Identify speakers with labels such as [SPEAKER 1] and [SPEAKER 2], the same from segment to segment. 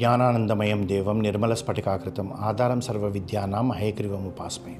[SPEAKER 1] జ్ఞానానందమయం దేవం నిర్మల స్ఫటికాకృతం ఆధారం సర్వ విద్యానాం హయగ్రీవం ఉపాస్మయ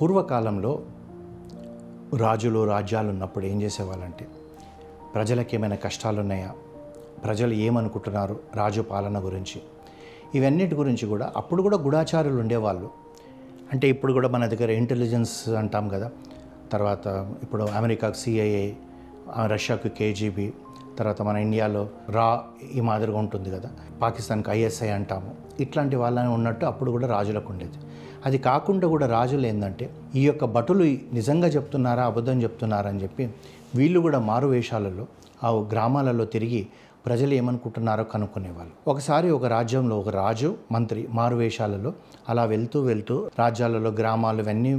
[SPEAKER 1] పూర్వకాలంలో రాజులు రాజ్యాలు ఉన్నప్పుడు ఏం చేసేవాళ్ళంటే ప్రజలకు ఏమైనా కష్టాలు ఉన్నాయా ప్రజలు ఏమనుకుంటున్నారు రాజు పాలన గురించి? ఇవన్నిటి గురించి కూడా అప్పుడు కూడా గుడాచారులు ఉండేవాళ్ళు. అంటే ఇప్పుడు కూడా మన దగ్గర ఇంటెలిజెన్స్ అంటాం కదా తర్వాత ఇప్పుడు అమెరికాకు సిఐఏ రష్యాకు కేజీబీ తర్వాత మన ఇండియాలో రా ఈ మాదిరిగా ఉంటుంది కదా పాకిస్తాన్కి ఐఎస్ఐ అంటాము. ఇట్లాంటి వాళ్ళని ఉన్నట్టు అప్పుడు కూడా రాజులకు ఉండేది. అది కాకుండా కూడా రాజులు ఏంటంటే ఈ యొక్క భటులు నిజంగా చెప్తున్నారా అబద్ధం చెప్తున్నారా అని చెప్పి వీళ్ళు కూడా మారు వేషాలలో ఆ గ్రామాలలో తిరిగి ప్రజలు ఏమనుకుంటున్నారో కనుక్కునేవాళ్ళు. ఒకసారి ఒక రాజ్యంలో ఒక రాజు మంత్రి మారు వేషాలలో అలా వెళ్తూ వెళ్తూ రాజ్యాలలో గ్రామాలు ఇవన్నీ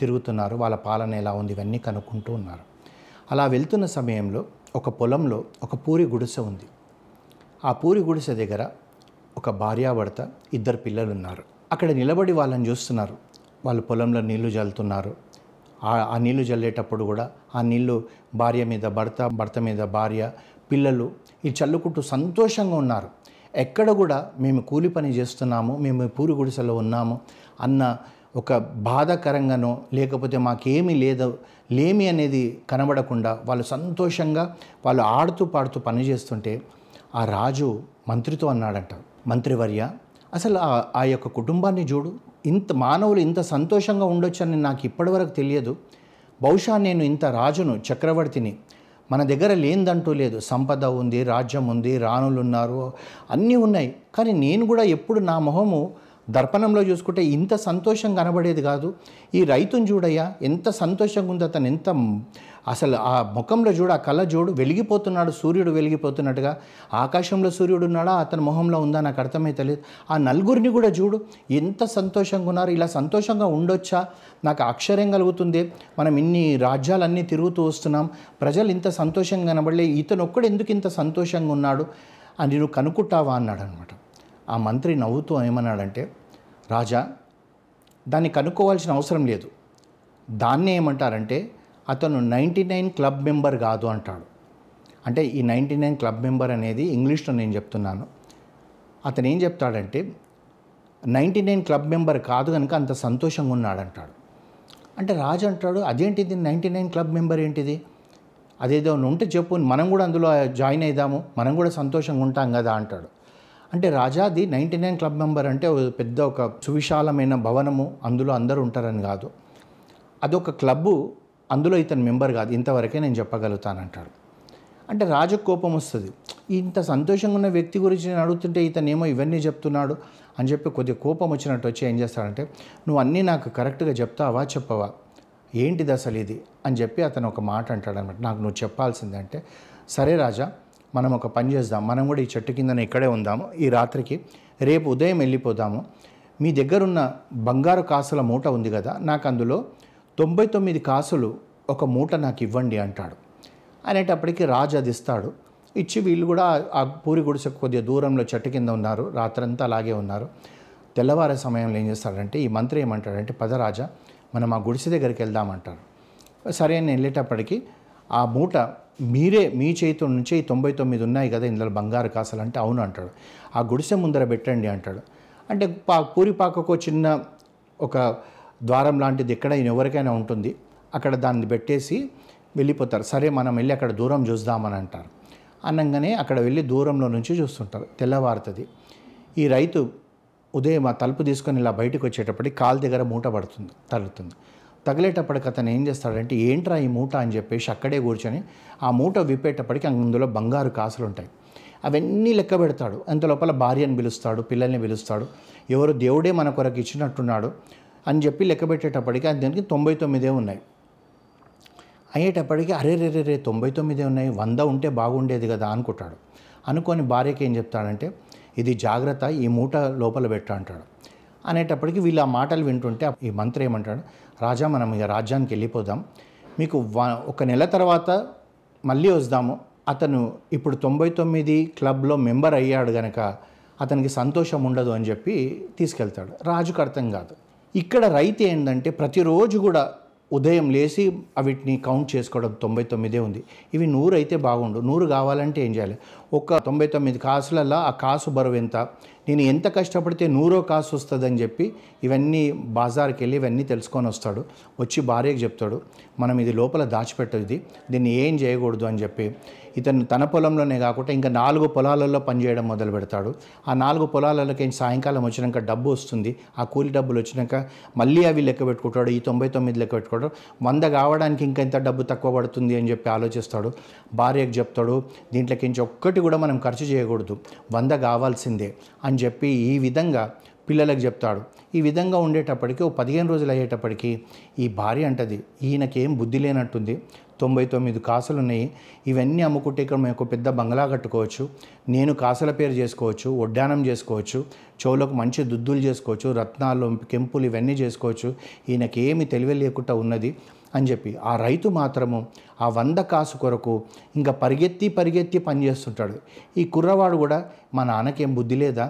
[SPEAKER 1] తిరుగుతున్నారు వాళ్ళ పాలన ఎలా ఉంది ఇవన్నీ కనుక్కుంటూ ఉన్నారు. అలా వెళ్తున్న సమయంలో ఒక పొలంలో ఒక పూరి గుడిసె ఉంది. ఆ పూరి గుడిసె దగ్గర ఒక భార్యాభర్త ఇద్దరు పిల్లలు ఉన్నారు అక్కడ నిలబడి వాళ్ళని చూస్తున్నారు. వాళ్ళు పొలంలో నీళ్ళు జల్లుతున్నారు. ఆ- నీళ్ళు జల్లేటప్పుడు కూడా ఆ నీళ్ళు భార్య మీద భర్త భర్త మీద భార్య పిల్లలు ఈ చల్లుకుంటూ సంతోషంగా ఉన్నారు. ఎక్కడ కూడా మేము కూలి పని చేస్తున్నాము మేము పూరి గుడిసెలో ఉన్నాము అన్న ఒక బాధాకరంగానో లేకపోతే మాకేమీ లేదు లేమి అనేది కనబడకుండా వాళ్ళు సంతోషంగా వాళ్ళు ఆడుతూ పాడుతూ పని చేస్తుంటే ఆ రాజు మంత్రితో అన్నాడంట మంత్రివర్య అసలు ఆ- ఆ యొక్క కుటుంబాన్ని చూడు. ఇంత మానవులు ఇంత సంతోషంగా ఉండొచ్చని నాకు ఇప్పటివరకు తెలియదు. బహుశా నేను ఇంత రాజును చక్రవర్తిని మన దగ్గర లేనిదంటూ లేదు. సంపద ఉంది రాజ్యం ఉంది రాణులు ఉన్నారు అన్నీ ఉన్నాయి. కానీ నేను కూడా ఎప్పుడు నా మొహము దర్పణంలో చూసుకుంటే ఇంత సంతోషం కనబడేది కాదు. ఈ రైతుని చూడయ్యా ఎంత సంతోషంగా ఉంది అతను ఎంత అసలు ఆ ముఖంలో చూడు ఆ కళ్ళ చూడు వెలిగిపోతున్నాడు సూర్యుడు వెలిగిపోతున్నట్టుగా. ఆకాశంలో సూర్యుడు ఉన్నాడా అతని మొహంలో ఉందా నాకు అర్థమైతే లేదు ఆ నలుగురిని కూడా చూడు ఎంత సంతోషంగా ఉన్నారు ఇలా సంతోషంగా ఉండొచ్చా? నాకు ఆశ్చర్యం కలుగుతుంది. మనం ఇన్ని రాజ్యాలన్నీ తిరుగుతూ వస్తున్నాం. ప్రజలు ఇంత సంతోషంగా కనబడలే ఇతను ఒక్కడు ఎందుకు ఇంత సంతోషంగా ఉన్నాడు అని నువ్వు కనుక్కుంటావా? అన్నాడు అనమాట ఆ మంత్రి నవ్వుతూ ఏమన్నాడంటే రాజా దాన్ని కనుక్కోవాల్సిన అవసరం లేదు. దాన్నే ఏమంటారంటే అతను నైంటీ నైన్ క్లబ్ మెంబర్ కాదు అంటాడు. అంటే ఈ నైంటీ నైన్ క్లబ్ మెంబర్ అనేది ఇంగ్లీష్లో నేను చెప్తున్నాను. అతను ఏం చెప్తాడంటే నైంటీ నైన్ క్లబ్ మెంబర్ కాదు కనుక అంత సంతోషంగా ఉన్నాడంటాడు అంటే రాజు అంటాడు అదేంటిది నైంటీ నైన్ క్లబ్ మెంబర్ ఏంటిది? అదేదో ఉంటే చెప్పు మనం కూడా అందులో జాయిన్ అయిదాము మనం కూడా సంతోషంగా ఉంటాం కదా అంటాడు. అంటే రాజాది నైంటీ నైన్ క్లబ్ మెంబర్ అంటే పెద్ద ఒక సువిశాలమైన భవనము అందులో అందరూ ఉంటారని కాదు. అదొక క్లబ్బు అందులో ఇతను మెంబర్ కాదు. ఇంతవరకే నేను చెప్పగలుగుతానంటాడు. అంటే రాజు కోపం వస్తుంది. ఇంత సంతోషంగా ఉన్న వ్యక్తి గురించి నేను అడుగుతుంటే ఇతనేమో ఇవన్నీ చెప్తున్నాడు అని చెప్పి కొద్దిగా కోపం వచ్చినట్టు వచ్చి ఏం చేస్తాడంటే నువ్వు అన్నీ నాకు కరెక్ట్గా చెప్తావా చెప్పవా? ఏంటిది అసలు ఇది? అని చెప్పి అతను ఒక మాట అంటాడు అనమాట నాకు నువ్వు చెప్పాల్సిందంటే సరే రాజా మనం ఒక పని చేద్దాం మనం కూడా ఈ చెట్టు కిందనే ఇక్కడే ఉందాము ఈ రాత్రికి రేపు ఉదయం వెళ్ళిపోదాము. మీ దగ్గరున్న బంగారు కాసుల మూట ఉంది కదా నాకు అందులో తొంభై తొమ్మిది కాసులు ఒక మూట నాకు ఇవ్వండి అంటాడు. అనేటప్పటికి రాజు అది ఇస్తాడు. ఇచ్చి వీళ్ళు కూడా ఆ పూరి గుడిసెకు కొద్దిగా దూరంలో చెట్టు కింద ఉన్నారు రాత్రంతా అలాగే ఉన్నారు. తెల్లవారే సమయంలో ఏం చేస్తాడంటే ఈ మంత్రి ఏమంటాడంటే పదరాజా మనం ఆ గుడిసె దగ్గరికి వెళ్దామంటారు సరే అని వెళ్ళేటప్పటికి ఆ మూట మీరే మీ చేతి నుంచి ఈ తొంభై తొమ్మిది ఉన్నాయి కదా ఇందులో బంగారు కాసలు అంటే అవును అంటాడు. ఆ గుడిసె ముందర పెట్టండి అంటాడు. అంటే పా పూరిపాకకు చిన్న ఒక ద్వారం లాంటిది ఎక్కడ ఎవరికైనా ఉంటుంది. అక్కడ దాన్ని పెట్టేసి వెళ్ళిపోతారు. సరే మనం వెళ్ళి అక్కడ దూరం చూద్దామని అంటారు. అనగానే అక్కడ వెళ్ళి దూరంలో నుంచి చూస్తుంటారు. తెల్లవారుతుంది. ఈ రైతు ఉదయం ఆ తలుపు తీసుకొని ఇలా బయటకు వచ్చేటప్పటికి కాలు దగ్గర మూట పడుతుంది తగులుతుంది తగిలేటప్పటికి అతను ఏం చేస్తాడంటే ఏంట్రా ఈ మూట? అని చెప్పేసి అక్కడే కూర్చొని ఆ మూట విప్పేటప్పటికి అందులో బంగారు కాసులు ఉంటాయి అవన్నీ లెక్క పెడతాడు. అంత లోపల భార్యను పిలుస్తాడు పిల్లల్ని పిలుస్తాడు. ఎవరు దేవుడే మన కొరకు ఇచ్చినట్టున్నాడు అని చెప్పి లెక్క పెట్టేటప్పటికి దానికి తొంభై తొమ్మిదే ఉన్నాయి. అయ్యేటప్పటికి అరే రే రే రే తొంభై తొమ్మిదే ఉన్నాయి. వంద ఉంటే బాగుండేది కదా అనుకుంటాడు. అనుకొని భార్యకి ఏం చెప్తాడంటే ఇది జాగ్రత్త ఈ మూట లోపల పెట్ట అంటాడు. అనేటప్పటికి వీళ్ళు ఆ మాటలు వింటుంటే ఈ మంత్రి ఏమంటాడు రాజా మనం ఇక రాజ్యానికి వెళ్ళిపోదాం. మీకు వ- ఒక నెల తర్వాత మళ్ళీ వస్తాము. అతను ఇప్పుడు తొంభై తొమ్మిది క్లబ్లో మెంబర్ అయ్యాడు గనక అతనికి సంతోషం ఉండదు అని చెప్పి తీసుకెళ్తాడు. రాజుకు అర్థం కాదు. ఇక్కడ రైతు ఏంటంటే ప్రతిరోజు కూడా ఉదయం లేచి వీటిని కౌంట్ చేసుకోవడం తొంభై తొమ్మిదే ఉంది. ఇవి నూరు అయితే బాగుండు. నూరు కావాలంటే ఏం చేయాలి? ఒక తొంభై తొమ్మిది కాసులలో ఆ కాసు బరువు ఎంత? నేను ఎంత కష్టపడితే నూరో కాసు వస్తుందని చెప్పి ఇవన్నీ బాజార్కి వెళ్ళి ఇవన్నీ తెలుసుకొని వస్తాడు. వచ్చి భార్యకి చెప్తాడు మనం ఇది లోపల దాచిపెట్టదు దీన్ని ఏం చేయకూడదు అని చెప్పి. ఇతను తన పొలంలోనే కాకుండా ఇంకా నాలుగు పొలాలలో పనిచేయడం మొదలు పెడతాడు. ఆ నాలుగు పొలాలలోకి సాయంకాలం వచ్చినాక డబ్బు వస్తుంది. ఆ కూలి డబ్బులు వచ్చినాక మళ్ళీ అవి లెక్క పెట్టుకుంటాడు ఈ తొంభై తొమ్మిది లెక్క పెట్టుకుంటాడు. వంద కావడానికి ఇంకా ఇంత డబ్బు తక్కువ పడుతుంది అని చెప్పి ఆలోచిస్తాడు. భార్యకు చెప్తాడు దీంట్లోకి ఒక్కటి కూడా మనం ఖర్చు చేయకూడదు. వంద కావాల్సిందే అని చెప్పి ఈ విధంగా పిల్లలకు చెప్తాడు. ఈ విధంగా ఉండేటప్పటికి ఓ పదిహేను రోజులు అయ్యేటప్పటికి ఈ భార్య అంటది ఈయనకేం బుద్ధి లేనట్టుంది. తొంభై తొమ్మిది కాసులు ఉన్నాయి ఇవన్నీ అమ్ముకుంటే ఇక్కడ మేము ఒక పెద్ద బంగ్లా కట్టుకోవచ్చు. నేను కాసుల పేరు చేసుకోవచ్చు ఒడ్డానం చేసుకోవచ్చు చెవులకు మంచి దుద్దులు చేసుకోవచ్చు రత్నాలు కెంపులు ఇవన్నీ చేసుకోవచ్చు. ఈయనకి ఏమి తెలివి లేకుండా ఉన్నది అని చెప్పి. ఆ రైతు మాత్రము ఆ వంద కాసు కొరకు ఇంకా పరిగెత్తి పరిగెత్తి పనిచేస్తుంటాడు ఈ కుర్రవాడు కూడా మా నాన్నకేం బుద్ధి లేదా?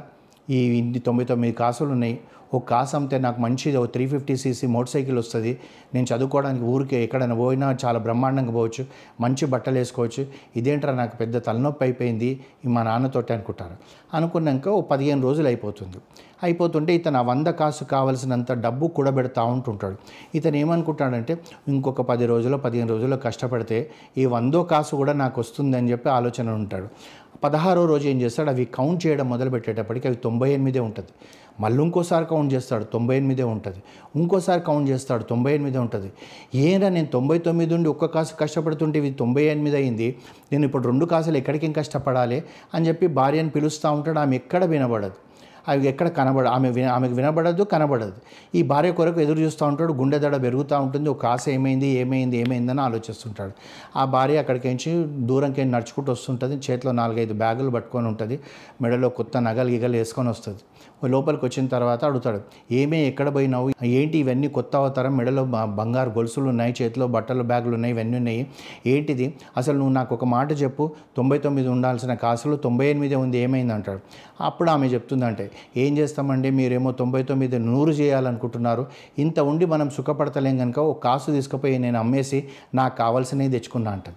[SPEAKER 1] ఈ ఇన్ని తొంభై తొమ్మిది కాసులు ఉన్నాయి ఓ కాసు అమ్మితే నాకు మంచిది ఒక three fifty CC motor cycle వస్తుంది. నేను చదువుకోవడానికి ఊరికి ఎక్కడైనా పోయినా చాలా బ్రహ్మాండంగా పోవచ్చు మంచి బట్టలు వేసుకోవచ్చు. ఇదేంట్రా నాకు పెద్ద తలనొప్పి అయిపోయింది మా నాన్నతోటి అనుకుంటారు. అనుకున్నాక ఓ పదిహేను రోజులు అయిపోతుంది. అయిపోతుంటే ఇతను ఆ వంద కాసు కావలసినంత డబ్బు కూడబెడతా ఉంటుంటాడు. ఇతను ఏమనుకుంటాడంటే ఇంకొక పది రోజులు పదిహేను రోజుల్లో కష్టపడితే ఈ వందో కాసు కూడా నాకు వస్తుంది అని చెప్పి ఆలోచన ఉంటాడు. పదహారో రోజు ఏం చేస్తాడు అవి కౌంట్ చేయడం మొదలు పెట్టేటప్పటికి అవి తొంభై ఎనిమిదే ఉంటుంది. మళ్ళీ ఇంకోసారి కౌంట్ చేస్తాడు తొంభై ఎనిమిదే ఉంటుంది. ఇంకోసారి కౌంట్ చేస్తాడు తొంభై ఎనిమిదే ఉంటుంది. ఏరా నేను తొంభై తొమ్మిది ఉండి ఒక్క కాసు కష్టపడుతుంటే ఇది తొంభై ఎనిమిది అయింది. నేను ఇప్పుడు రెండు కాసులు ఎక్కడికి కష్టపడాలి అని చెప్పి భార్యను పిలుస్తూ ఉంటాడు ఆమె ఎక్కడ వినబడదు. అవి ఎక్కడ కనబడ ఆమె విన ఆమెకు వినబడదు కనబడదు. ఈ భార్య కొరకు ఎదురు చూస్తూ ఉంటాడు గుండె దడ పెరుగుతూ ఉంటుంది ఒక ఆశ ఏమైంది ఏమైంది ఏమైందని ఆలోచిస్తుంటాడు. ఆ భార్య అక్కడికి దూరంకి నడుచుకుంటూ వస్తుంటుంది చేతిలో నాలుగైదు బ్యాగులు పట్టుకొని ఉంటుంది మెడలో కొత్త నగలు గిగలు వేసుకొని వస్తుంది. లోపలికి వచ్చిన తర్వాత అడుగుతాడు ఏమే ఎక్కడ పోయినావు? ఏంటి ఇవన్నీ కొత్త అవతారం? మెడలో బంగారు గొలుసులు ఉన్నాయి చేతిలో బట్టలు బ్యాగులు ఉన్నాయి ఇవన్నీ ఉన్నాయి. ఏంటిది? అసలు నువ్వు నాకు ఒక మాట చెప్పు తొంభై తొమ్మిది ఉండాల్సిన కాసులు తొంభై ఎనిమిది ఉంది ఏమైంది అంటాడు. అప్పుడు ఆమె చెప్తుందంటే ఏం చేస్తామండి? మీరేమో తొంభై తొమ్మిది నూరు చేయాలనుకుంటున్నారు. ఇంత ఉండి మనం సుఖపడతలేం కనుక ఒక కాసు తీసుకుపోయి నేను అమ్మేసి నాకు కావాల్సినవి తెచ్చుకున్నా అంటది.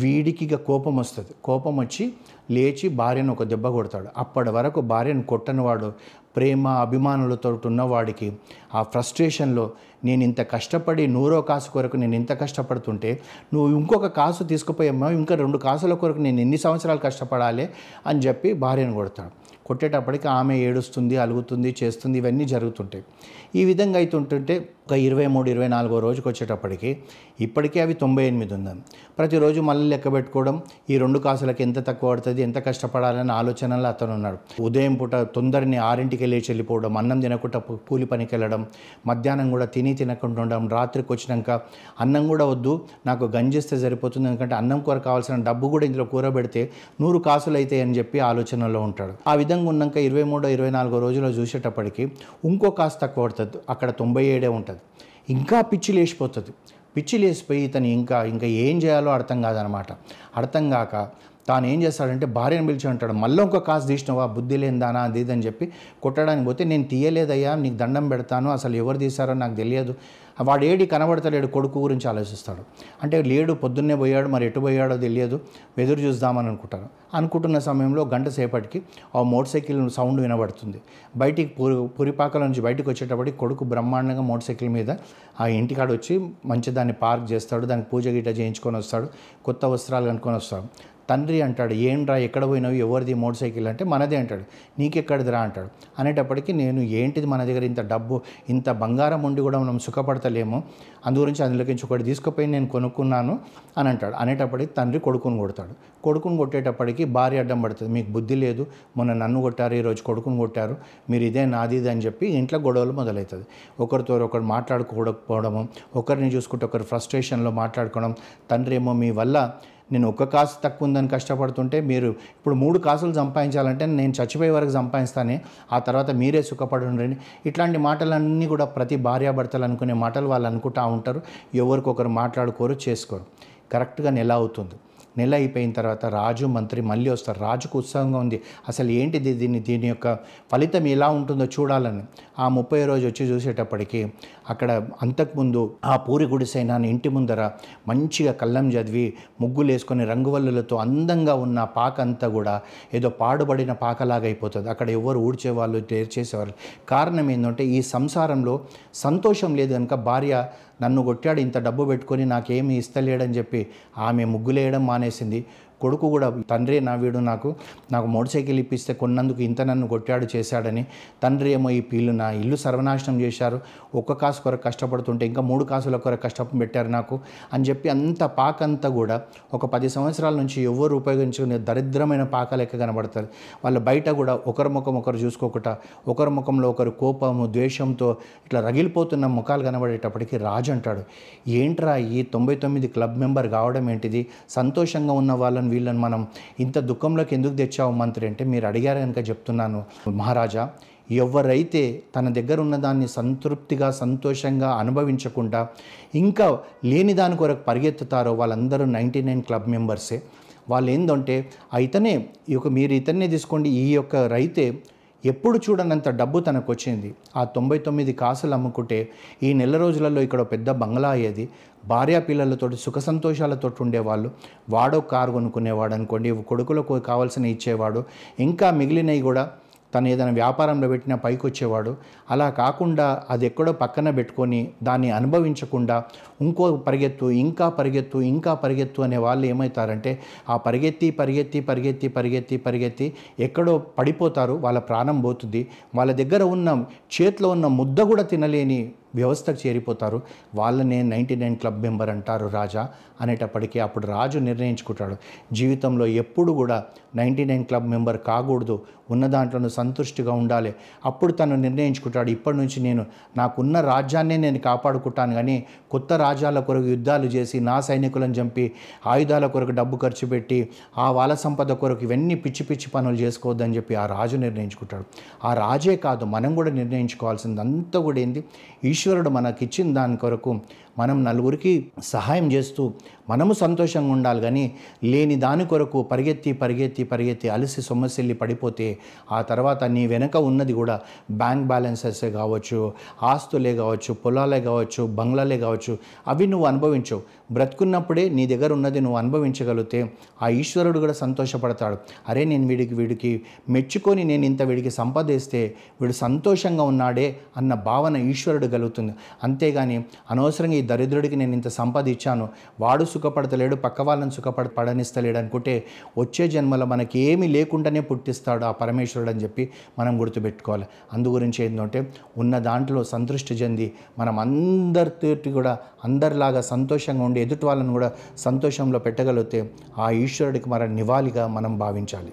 [SPEAKER 1] వీడికి ఇక కోపం వస్తుంది. కోపం వచ్చి లేచి భార్యను ఒక దెబ్బ కొడతాడు. అప్పటి వరకు భార్యను కొట్టనివాడు ప్రేమ అభిమానులతో ఉన్నవాడికి ఆ ఫ్రస్ట్రేషన్లో నేను ఇంత కష్టపడి నూరో కాసు కొరకు నేను ఇంత కష్టపడుతుంటే నువ్వు ఇంకొక కాసు తీసుకుపోయమ్మా ఇంకా రెండు కాసుల కొరకు నేను ఎన్ని సంవత్సరాలు కష్టపడాలి అని చెప్పి భార్యను కొడతాడు. కొట్టేటప్పటికి ఆమె ఏడుస్తుంది అలుగుతుంది చేస్తుంది ఇవన్నీ జరుగుతుంటాయి. ఈ విధంగా అవుతుంటుంటే ఒక ఇరవై మూడు ఇరవై నాలుగో రోజుకి వచ్చేటప్పటికి ఇప్పటికే అవి తొంభై ఎనిమిది ఉంది ప్రతిరోజు మళ్ళీ లెక్క పెట్టుకోవడం ఈ రెండు కాసులకు ఎంత తక్కువ పడుతుంది ఎంత కష్టపడాలని ఆలోచనలో అతను ఉన్నాడు. ఉదయం పూట తొందరని ఆరింటికి లేచి వెళ్ళిపోవడం అన్నం తినకుండా కూలి పనికి వెళ్ళడం మధ్యాహ్నం కూడా తిని తినకుండా ఉండడం రాత్రికి వచ్చినాక అన్నం కూడా వద్దు నాకు గంజిస్తే సరిపోతుంది ఎందుకంటే అన్నం కూర కావాల్సిన డబ్బు కూడా ఇందులో కూర పెడితే నూరు కాసులు అవుతాయి అని చెప్పి ఆలోచనలో ఉంటాడు. ఆ విధంగా ఉన్నాక ఇరవై మూడో ఇరవై నాలుగో రోజుల్లో చూసేటప్పటికి ఇంకో కాస్త తక్కువ పడుతుంది. అక్కడ తొంభై ఏడే ఉంటుంది. ఇంకా పిచ్చి లేచిపోతుంది. పిచ్చి లేచిపోయి ఇతను ఇంకా ఇంకా ఏం చేయాలో అర్థం కాదనమాట. అర్థం కాక తాను ఏం చేస్తాడంటే భార్యను పిలిచి అంటాడు మళ్ళీ ఇంకో కాసు తీసినవా బుద్ధి లేనిదానా అది చెప్పి కొట్టడానికి పోతే నేను తీయలేదయ్యా నీకు దండం పెడతాను అసలు ఎవరు తీశారో నాకు తెలియదు. వాడు ఏడి కనబడతలేడు కొడుకు గురించి ఆలోచిస్తాడు. అంటే లేడు పొద్దున్నే పోయాడు మరి ఎటు పోయాడో తెలియదు. ఎదురు చూద్దామని అనుకుంటారు. అనుకుంటున్న సమయంలో గంట సేపటికి ఆ మోటార్ సైకిల్ సౌండ్ వినబడుతుంది. బయటికి పురి పురిపాకల నుంచి బయటికి వచ్చేటప్పటికి కొడుకు బ్రహ్మాండంగా మోటార్ సైకిల్ మీద ఆ ఇంటికాడ వచ్చి మంచి దాన్ని పార్క్ చేస్తాడు. దానికి పూజ గిట్ట చేయించుకొని వస్తాడు. కొత్త వస్త్రాలు కనుక్కొని వస్తాడు. తండ్రి అంటాడు ఏంట్రా ఎక్కడ పోయినావు? ఎవరిది మోటార్ సైకిల్? అంటే మనదే అంటాడు నీకెక్కడిదిరా? అంటాడు. అనేటప్పటికీ నేను ఏంటిది మన దగ్గర ఇంత డబ్బు ఇంత బంగారం ఉండి కూడా మనం సుఖపడతలేము? అందుగురించి అందులోకించి ఒకటి తీసుకుపోయి నేను కొనుక్కున్నాను అని అంటాడు. అనేటప్పటికి తండ్రి కొడుకుని కొడతాడు. కొడుకుని కొట్టేటప్పటికి భార్య అడ్డం పడుతుంది. మీకు బుద్ధి లేదు మొన్న నన్ను కొట్టారు ఈరోజు కొడుకుని కొట్టారు మీరు ఇదే నాది ఇది అని చెప్పి ఇంట్లో గొడవలు మొదలవుతుంది ఒకరితో ఒకరు మాట్లాడుకోకపోవడము ఒకరిని చూసుకుంటే ఒకరు ఫ్రస్ట్రేషన్లో మాట్లాడుకోవడం తండ్రి ఏమో మీ వల్ల నేను ఒక్క కాసు తక్కువ ఉందని కష్టపడుతుంటే మీరు ఇప్పుడు మూడు కాసులు సంపాదించాలంటే నేను చచ్చిపోయే వరకు సంపాదిస్తానే ఆ తర్వాత మీరే సుఖపడండి ఇట్లాంటి మాటలన్నీ కూడా ప్రతి భార్యాభర్తలు అనుకునే మాటలు వాళ్ళు అనుకుంటా ఉంటారు. ఎవరికొకరు మాట్లాడుకోరు చేసుకోరు. కరెక్ట్గా నెల అవుతుంది. నెల అయిపోయిన తర్వాత రాజు మంత్రి మళ్ళీ వస్తారు. రాజుకు ఉత్సాహంగా ఉంది. అసలు ఏంటిది దీన్ని? దీని యొక్క ఫలితం ఎలా ఉంటుందో చూడాలని ఆ ముప్పై రోజు వచ్చి చూసేటప్పటికి అక్కడ అంతకుముందు ఆ పూరి గుడిసైన ఇంటి ముందర మంచిగా కళ్ళం చదివి ముగ్గులు వేసుకొని రంగువల్లులతో అందంగా ఉన్న పాక అంతా కూడా ఏదో పాడుబడిన పాకలాగా అయిపోతుంది. అక్కడ ఎవరు ఊడ్చేవాళ్ళు చేసేవాళ్ళు కారణం ఏంటంటే ఈ సంసారంలో సంతోషం లేదు కనుక భార్య నన్ను కొట్టాడు ఇంత డబ్బు పెట్టుకొని నాకేమీ ఇస్తలేడని చెప్పి ఆమె ముగ్గులేయడం మానేసింది. కొడుకు కూడా తండ్రి నా వీడు నాకు నాకు మోటార్ సైకిల్ ఇప్పిస్తే కొన్నందుకు ఇంత నన్ను కొట్టాడు చేశాడని తండ్రి ఏమో ఈ పీళ్ళు నా ఇల్లు సర్వనాశనం చేశారు ఒక్క కాసు కొరకు కష్టపడుతుంటే ఇంకా మూడు కాసుల కొరకు కష్టం పెట్టారు నాకు అని చెప్పి అంత పాక అంతా కూడా ఒక పది సంవత్సరాల నుంచి ఎవరు ఉపయోగించుకునే దరిద్రమైన పాక లెక్క కనబడతారు. వాళ్ళు బయట కూడా ఒకరి ముఖం ఒకరు చూసుకోకుండా ఒకరి ముఖంలో ఒకరు కోపము ద్వేషంతో ఇట్లా రగిలిపోతున్న ముఖాలు కనబడేటప్పటికి రాజు అంటాడు ఏంట్రా ఈ తొంభై తొమ్మిది క్లబ్ మెంబర్ కావడం ఏంటిది? సంతోషంగా ఉన్న వాళ్ళని వీళ్ళని మనం ఇంత దుఃఖంలోకి ఎందుకు తెచ్చావు మంత్రి అంటే మీరు అడిగారు కనుక చెప్తున్నాను. మహారాజా ఎవరైతే తన దగ్గర ఉన్న దాన్ని సంతృప్తిగా సంతోషంగా అనుభవించకుండా ఇంకా లేని దాని కొరకు పరిగెత్తుతారో వాళ్ళందరూ నైంటీ నైన్ క్లబ్ మెంబర్సే. వాళ్ళు ఏంటంటే ఇతనే ఈ యొక్క మీరు ఇతన్నే తీసుకోండి ఈ యొక్క రైతే ఎప్పుడు చూడనంత డబ్బు తనకు వచ్చింది ఆ తొంభై తొమ్మిది కాసులు అమ్ముకుంటే ఈ నెల రోజులలో ఇక్కడ పెద్ద బంగ్లా అయ్యేది. భార్యా పిల్లలతోటి సుఖ సంతోషాలతో ఉండేవాళ్ళు వాడో కారు కొనుక్కునేవాడు అనుకోండి కొడుకులకు కావాల్సిన ఇచ్చేవాడు. ఇంకా మిగిలినవి కూడా తను ఏదైనా వ్యాపారంలో పెట్టినా పైకి వచ్చేవాడు అలా కాకుండా అది ఎక్కడో పక్కన పెట్టుకొని దాన్ని అనుభవించకుండా ఇంకో పరిగెత్తు ఇంకా పరిగెత్తు ఇంకా పరిగెత్తు అనే వాళ్ళు ఏమవుతారంటే ఆ పరిగెత్తి పరిగెత్తి పరిగెత్తి పరిగెత్తి పరిగెత్తి ఎక్కడో పడిపోతారు వాళ్ళ ప్రాణం పోతుంది. వాళ్ళ దగ్గర ఉన్న చేతిలో ఉన్న ముద్ద కూడా తినలేని వ్యవస్థకు చేరిపోతారు. వాళ్ళనే నైంటీ నైన్ క్లబ్ మెంబర్ అంటారు రాజా అనేటప్పటికీ అప్పుడు రాజు నిర్ణయించుకుంటాడు. జీవితంలో ఎప్పుడు కూడా నైంటీ నైన్ క్లబ్ మెంబర్ కాకూడదు. ఉన్న దాంట్లోనూ సంతుష్టిగా ఉండాలి. అప్పుడు తను నిర్ణయించుకుంటాడు. ఇప్పటి నుంచి నేను నాకున్న రాజ్యాన్నే నేను కాపాడుకుంటాను కానీ కొత్త రాజ్యాల కొరకు యుద్ధాలు చేసి నా సైనికులను చంపి ఆయుధాల కొరకు డబ్బు ఖర్చు పెట్టి ఆ వాళ్ళ సంపద కొరకు ఇవన్నీ పిచ్చి పిచ్చి పనులు చేసుకోవద్దని చెప్పి ఆ రాజు నిర్ణయించుకుంటాడు. ఆ రాజే కాదు మనం కూడా నిర్ణయించుకోవాల్సింది అంతా కూడా ఏంది? ఈశ్వరుడు మనకిచ్చిన దాని కొరకు మనం నలుగురికి సహాయం చేస్తూ మనము సంతోషంగా ఉండాలి. కానీ లేని దాని కొరకు పరిగెత్తి పరిగెత్తి పరిగెత్తి అలసి సొమ్మసిల్లి పడిపోతే ఆ తర్వాత నీ వెనక ఉన్నది కూడా బ్యాంక్ బ్యాలెన్సెస్ కావచ్చు ఆస్తులే కావచ్చు పొలాలే కావచ్చు బంగ్లాలే కావచ్చు అవి నువ్వు అనుభవించవు. బ్రతుకున్నప్పుడే నీ దగ్గర ఉన్నది నువ్వు అనుభవించగలిగితే ఆ ఈశ్వరుడు కూడా సంతోషపడతాడు. అరే నేను వీడికి వీడికి మెచ్చుకొని నేను ఇంత వీడికి సంపాదిస్తే వీడు సంతోషంగా ఉన్నాడే అన్న భావన ఈశ్వరుడు కలుగుతుంది. అంతేగాని అనవసరంగా ఈ దరిద్రుడికి నేను ఇంత సంపాదించాను. వాడు సుఖపడతలేడు పక్క వాళ్ళని సుఖపడ పడనిస్తలేడు అనుకుంటే వచ్చే జన్మలో మనకి ఏమీ లేకుండానే పుట్టిస్తాడు ఆ పరమేశ్వరుడు అని చెప్పి మనం గుర్తుపెట్టుకోవాలి. అందు గురించి ఏంటంటే ఉన్న దాంట్లో సంతృష్టి చెంది మనం అందరితోటి కూడా అందరిలాగా సంతోషంగా ఉండి ఎదుటి వాళ్ళను కూడా సంతోషంలో పెట్టగలిగితే ఆ ఈశ్వరుడికి మన నివాళిగా మనం భావించాలి.